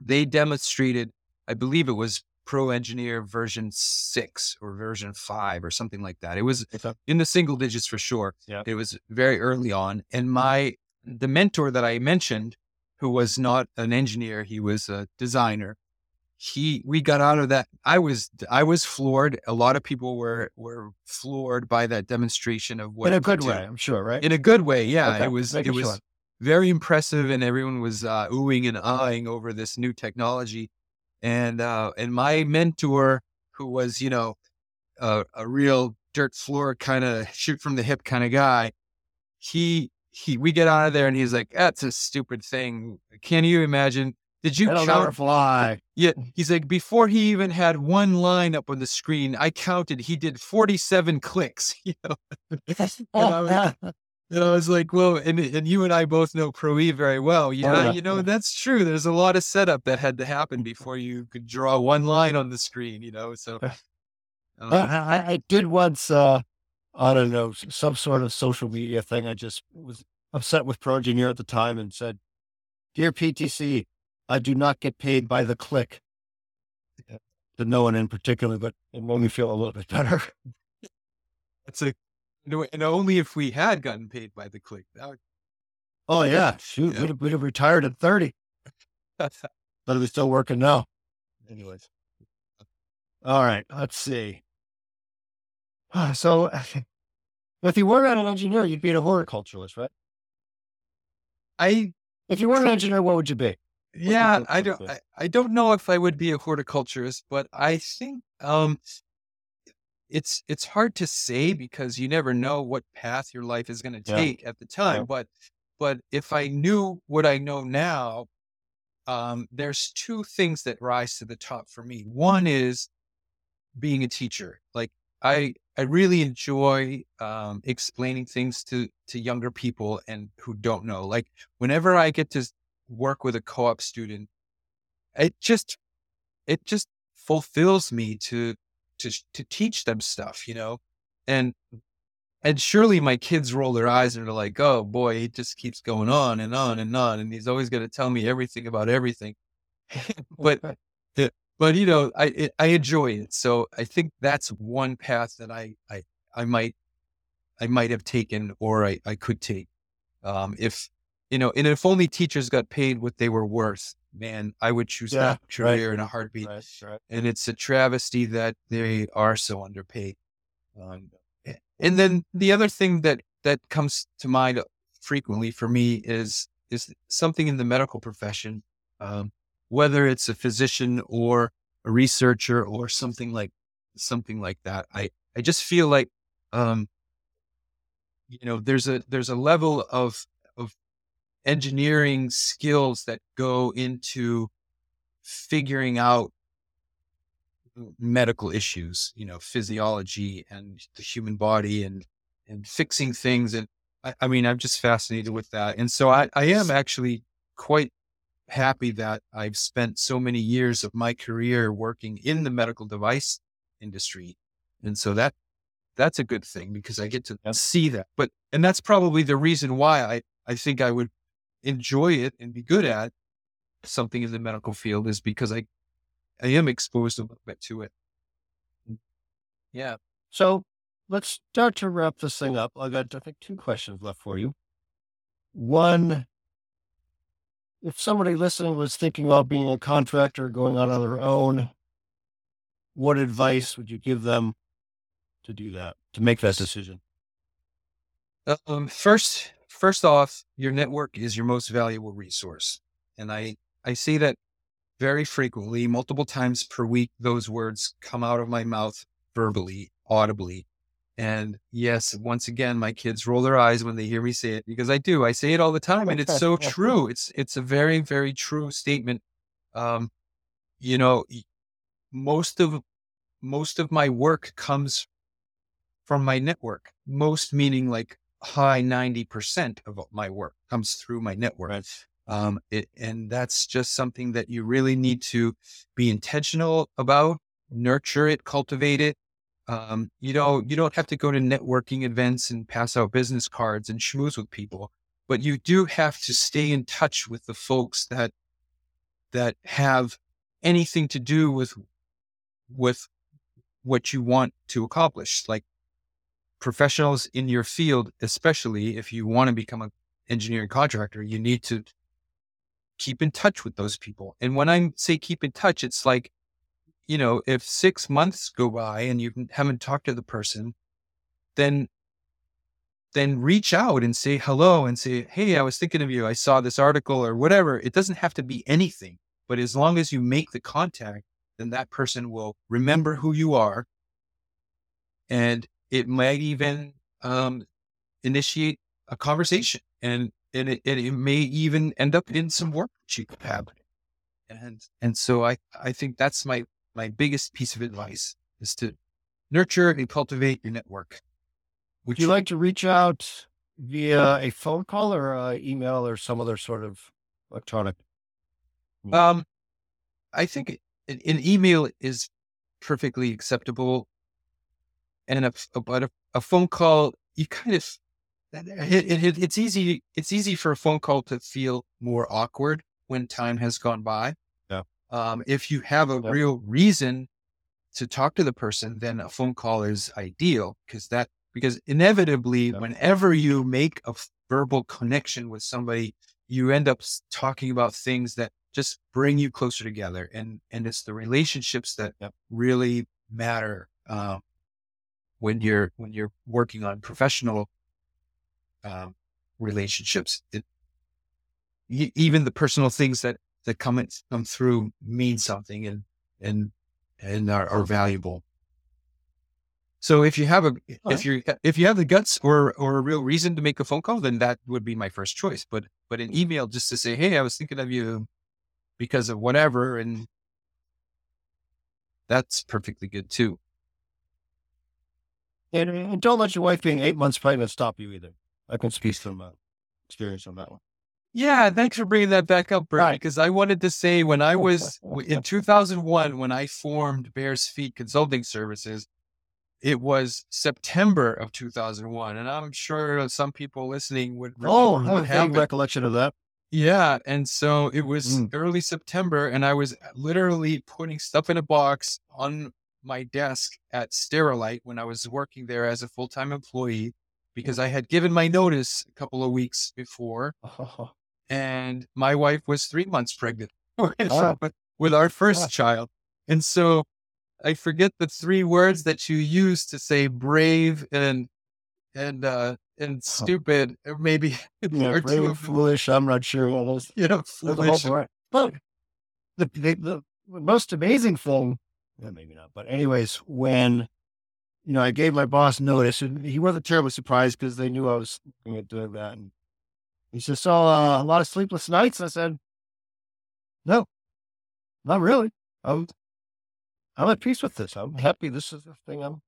[SPEAKER 2] They demonstrated, I believe it was Pro Engineer version six or version five or something like that. It was in the single digits for sure.
[SPEAKER 1] Yeah.
[SPEAKER 2] It was very early on, and mm-hmm. my the mentor that I mentioned, who was not an engineer, he was a designer he we got out of that i was i was floored a lot of people were were floored by that demonstration of what
[SPEAKER 1] in a good way, I'm sure, right?
[SPEAKER 2] in a good way yeah
[SPEAKER 1] Okay,
[SPEAKER 2] it was it was
[SPEAKER 1] sure.
[SPEAKER 2] very impressive and everyone was uh oohing and eyeing over this new technology and uh and my mentor who was you know a, a real dirt floor kind of shoot from the hip kind of guy he he we get out of there and he's like that's a stupid thing can you imagine did you
[SPEAKER 1] It'll
[SPEAKER 2] count
[SPEAKER 1] fly.
[SPEAKER 2] yeah, he's like, before he even had one line up on the screen, I counted he did 47 clicks. You know, I was- and I was like, well, and and you and I both know Pro E very well. Yeah,
[SPEAKER 1] yeah.
[SPEAKER 2] you know, that's true. There's a lot of setup that had to happen before you could draw one line on the screen, you know. So
[SPEAKER 1] I,
[SPEAKER 2] uh,
[SPEAKER 1] I, I did once, uh, I don't know, some sort of social media thing. I just was upset with Pro Engineer at the time and said, Dear PTC, I do not get paid by the click. To no one in particular, but it made me feel a little bit better.
[SPEAKER 2] it's a no, and only if we had gotten paid by the click. That would-
[SPEAKER 1] Oh, yeah. Shoot,
[SPEAKER 2] Yeah.
[SPEAKER 1] we'd, have, we'd have retired at 30, but we're still working now. Anyways. All right. Let's see. So, if you were not an engineer, you'd be a horticulturalist, right?
[SPEAKER 2] I
[SPEAKER 1] If you weren't an engineer, what would you be?
[SPEAKER 2] Yeah, I don't. I, I don't know if I would be a horticulturist, but I think um, it's it's hard to say because you never know what path your life is going to
[SPEAKER 1] Yeah.
[SPEAKER 2] take at the time.
[SPEAKER 1] Yeah.
[SPEAKER 2] But but if I knew what I know now, um, there's two things that rise to the top for me. One is being a teacher. Like I I really enjoy um, explaining things to to younger people and who don't know. Like whenever I get to work with a co-op student, it just it just fulfills me to to to teach them stuff, you know, and and surely my kids roll their eyes and are like, oh boy, he just keeps going on and on and on, and he's always going to tell me everything about everything. but but you know, I it, I enjoy it, so I think that's one path that I I I might I might have taken or I, I could take. Um, if, you know, and if only teachers got paid what they were worth, man, I would choose
[SPEAKER 1] Yeah,
[SPEAKER 2] that career
[SPEAKER 1] right.
[SPEAKER 2] in a heartbeat.
[SPEAKER 1] Right, right.
[SPEAKER 2] And it's a travesty that they are so underpaid. Um, and then the other thing that, that comes to mind frequently for me is, is something in the medical profession. Um, whether it's a physician or a researcher or something like something like that. I, I just feel like, um, you know, there's a, there's a level of, of engineering skills that go into figuring out medical issues, you know, physiology and the human body and, and fixing things. And I, I mean, I'm just fascinated with that. And so I, I am actually quite happy that I've spent so many years of my career working in the medical device industry. And so that that's a good thing because I get to see that. But and that's probably the reason why I, I think I would enjoy it and be good at something in the medical field is because I I am exposed a little bit to it. Yeah.
[SPEAKER 1] So let's start to wrap this thing up. I got, I think, two questions left for you. One, if somebody listening was thinking about being a contractor, going out on their own, what advice would you give them to do that, to make that decision?
[SPEAKER 2] Um, first, first off, your network is your most valuable resource, and I I say that very frequently, multiple times per week. Those words come out of my mouth verbally, audibly, and yes, once again, my kids roll their eyes when they hear me say it because I do. I say it all the time, and it's so true. It's it's a very very true statement. Um, you know, most of most of my work comes from my network. Most meaning like high 90% of my work comes through my network. Um, it, and that's just something that you really need to be intentional about, nurture it, cultivate it. Um, you know, you don't have to go to networking events and pass out business cards and schmooze with people, but you do have to stay in touch with the folks that, that have anything to do with, with what you want to accomplish. Like professionals in your field, especially if you want to become an engineering contractor, you need to keep in touch with those people. And when I say keep in touch, it's like, you know, if six months go by and you haven't talked to the person, then then reach out and say hello and say, Hey, I was thinking of you. I saw this article or whatever. It doesn't have to be anything, but as long as you make the contact, then that person will remember who you are. And it might even um, initiate a conversation and, and it, it, it may even end up in some work that you could have. And, and so I, I think that's my, my biggest piece of advice is to nurture and cultivate your network.
[SPEAKER 1] Would you like to reach out via a phone call or uh, email or some other sort of electronic?
[SPEAKER 2] Um, I think an email is perfectly acceptable, and a, a- but a, a phone call, you kind of it, it, it- it's easy. It's easy for a phone call to feel more awkward when time has gone by.
[SPEAKER 1] Yeah.
[SPEAKER 2] Um, if you have a
[SPEAKER 1] Yep.
[SPEAKER 2] real reason to talk to the person, then a phone call is ideal because that because inevitably,
[SPEAKER 1] Yep.
[SPEAKER 2] whenever you make a verbal connection with somebody, you end up talking about things that just bring you closer together, and and it's the relationships that
[SPEAKER 1] Yep.
[SPEAKER 2] really matter um, when you're when you're working on professional um, relationships. It, even the personal things that that come in, come through mean something and and and are, are valuable. So if you have a if you if you have the guts or or a real reason to make a phone call, then that would be my first choice. But but an email just to say, hey, I was thinking of you because of whatever, and that's perfectly good too.
[SPEAKER 1] And, and don't let your wife being eight months pregnant stop you either. I can speak from uh, experience on that one.
[SPEAKER 2] Yeah, thanks for bringing that back up,
[SPEAKER 1] Right.
[SPEAKER 2] because I wanted to say when I was in 2001, when I formed Bearsfeat Consulting Services, it was September of 2001. And I'm sure some people listening would
[SPEAKER 1] Oh, have a
[SPEAKER 2] happened.
[SPEAKER 1] recollection of that.
[SPEAKER 2] Yeah. And so it was
[SPEAKER 1] Mm.
[SPEAKER 2] early September, and I was literally putting stuff in a box on my desk at Sterilite when I was working there as a full time employee because I had given my notice a couple of weeks before,
[SPEAKER 1] Oh,
[SPEAKER 2] and my wife was three months pregnant with,
[SPEAKER 1] Ah.
[SPEAKER 2] with our first
[SPEAKER 1] Ah.
[SPEAKER 2] child. And so I forget the three words that you use to say brave and and uh and stupid, or maybe
[SPEAKER 1] yeah,
[SPEAKER 2] or
[SPEAKER 1] brave and foolish. I'm not sure what
[SPEAKER 2] you know,
[SPEAKER 1] There's a whole
[SPEAKER 2] foolish.
[SPEAKER 1] But the, the, the most amazing thing, yeah, maybe not, but anyways, when you know I gave my boss notice, and he wasn't terribly surprised because they knew I was doing that. And he said, "So uh, a lot of sleepless nights." I said, "No, not really. I'm I'm at peace with this. I'm happy. This is the thing I'm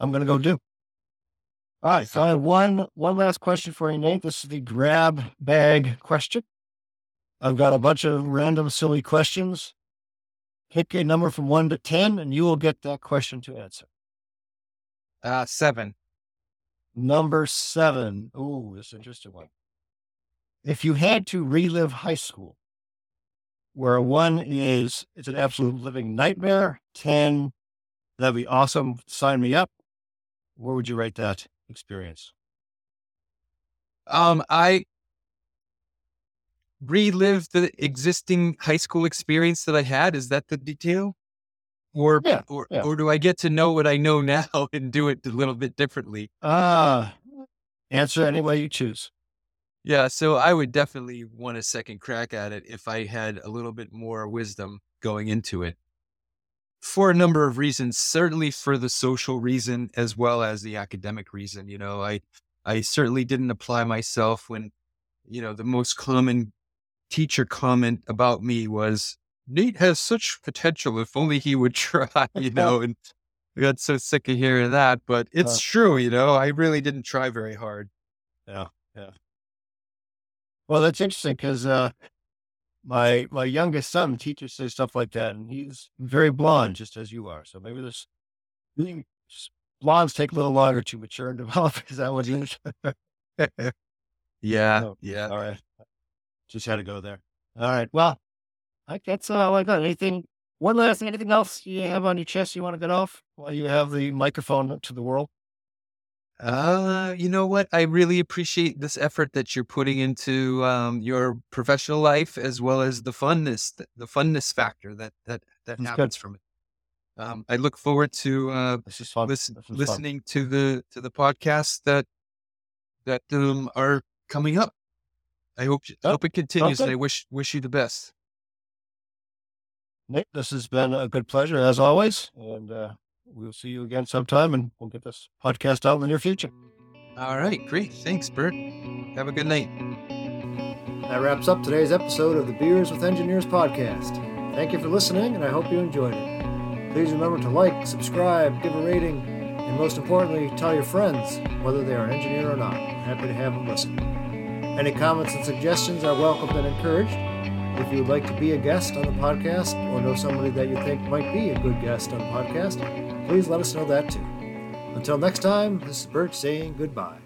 [SPEAKER 1] I'm going to go do." All right, so I have one one last question for you, Nate. This is the grab bag question. I've got a bunch of random silly questions. Pick a number from one to ten, and you will get that question to answer.
[SPEAKER 2] Uh, seven.
[SPEAKER 1] Number seven. Ooh, this is an interesting one. If you had to relive high school, where one is it's an absolute living nightmare, ten, that'd be awesome. Sign me up. Where would you rate that experience?
[SPEAKER 2] Um, I relived the existing high school experience that I had. Is that the detail? Or,
[SPEAKER 1] Yeah,
[SPEAKER 2] or,
[SPEAKER 1] yeah.
[SPEAKER 2] or do I get to know what I know now and do it a little bit differently?
[SPEAKER 1] Ah, answer any way you choose.
[SPEAKER 2] Yeah, so I would definitely want a second crack at it if I had a little bit more wisdom going into it. For a number of reasons, certainly for the social reason as well as the academic reason. You know, I I certainly didn't apply myself when, you know, the most common teacher comment about me was Nate has such potential if only he would try, you know, and I got so sick of hearing that. But it's
[SPEAKER 1] Huh.
[SPEAKER 2] true, you know, I really didn't try very hard. Yeah. Yeah.
[SPEAKER 1] Well, that's interesting because uh, my my youngest son teaches say stuff like that, and he's very blonde, just as you are. So maybe this blondes take a little longer to mature and develop. Is that what you?
[SPEAKER 2] Yeah,
[SPEAKER 1] No.
[SPEAKER 2] yeah.
[SPEAKER 1] All right, just had to go there. All right. Well, I that's all I got. Anything? One last thing. Anything else you have on your chest you want to get off while you have the microphone to the world?
[SPEAKER 2] Uh, you know what? I really appreciate this effort that you're putting into um, your professional life as well as the funness, the funness factor that that that
[SPEAKER 1] That's good.
[SPEAKER 2] happens from it. Um, I look forward to uh, listen,
[SPEAKER 1] is fun.
[SPEAKER 2] listening to the to the podcasts that that um, are coming up. I hope I
[SPEAKER 1] Oh,
[SPEAKER 2] hope it continues, and. I wish wish you the best.
[SPEAKER 1] Nate, this has been a good pleasure as always, and uh, we'll see you again sometime, and we'll get this podcast out in the near future.
[SPEAKER 2] All right, great. Thanks, Bert. Have a good night.
[SPEAKER 1] That wraps up today's episode of the Beers with Engineers podcast. Thank you for listening, and I hope you enjoyed it. Please remember to like, subscribe, give a rating, and most importantly, tell your friends, whether they are an engineer or not. Happy to have them listen. Any comments and suggestions are welcomed and encouraged. If you would like to be a guest on the podcast or know somebody that you think might be a good guest on the podcast, please let us know that too. Until next time, this is Bert saying goodbye.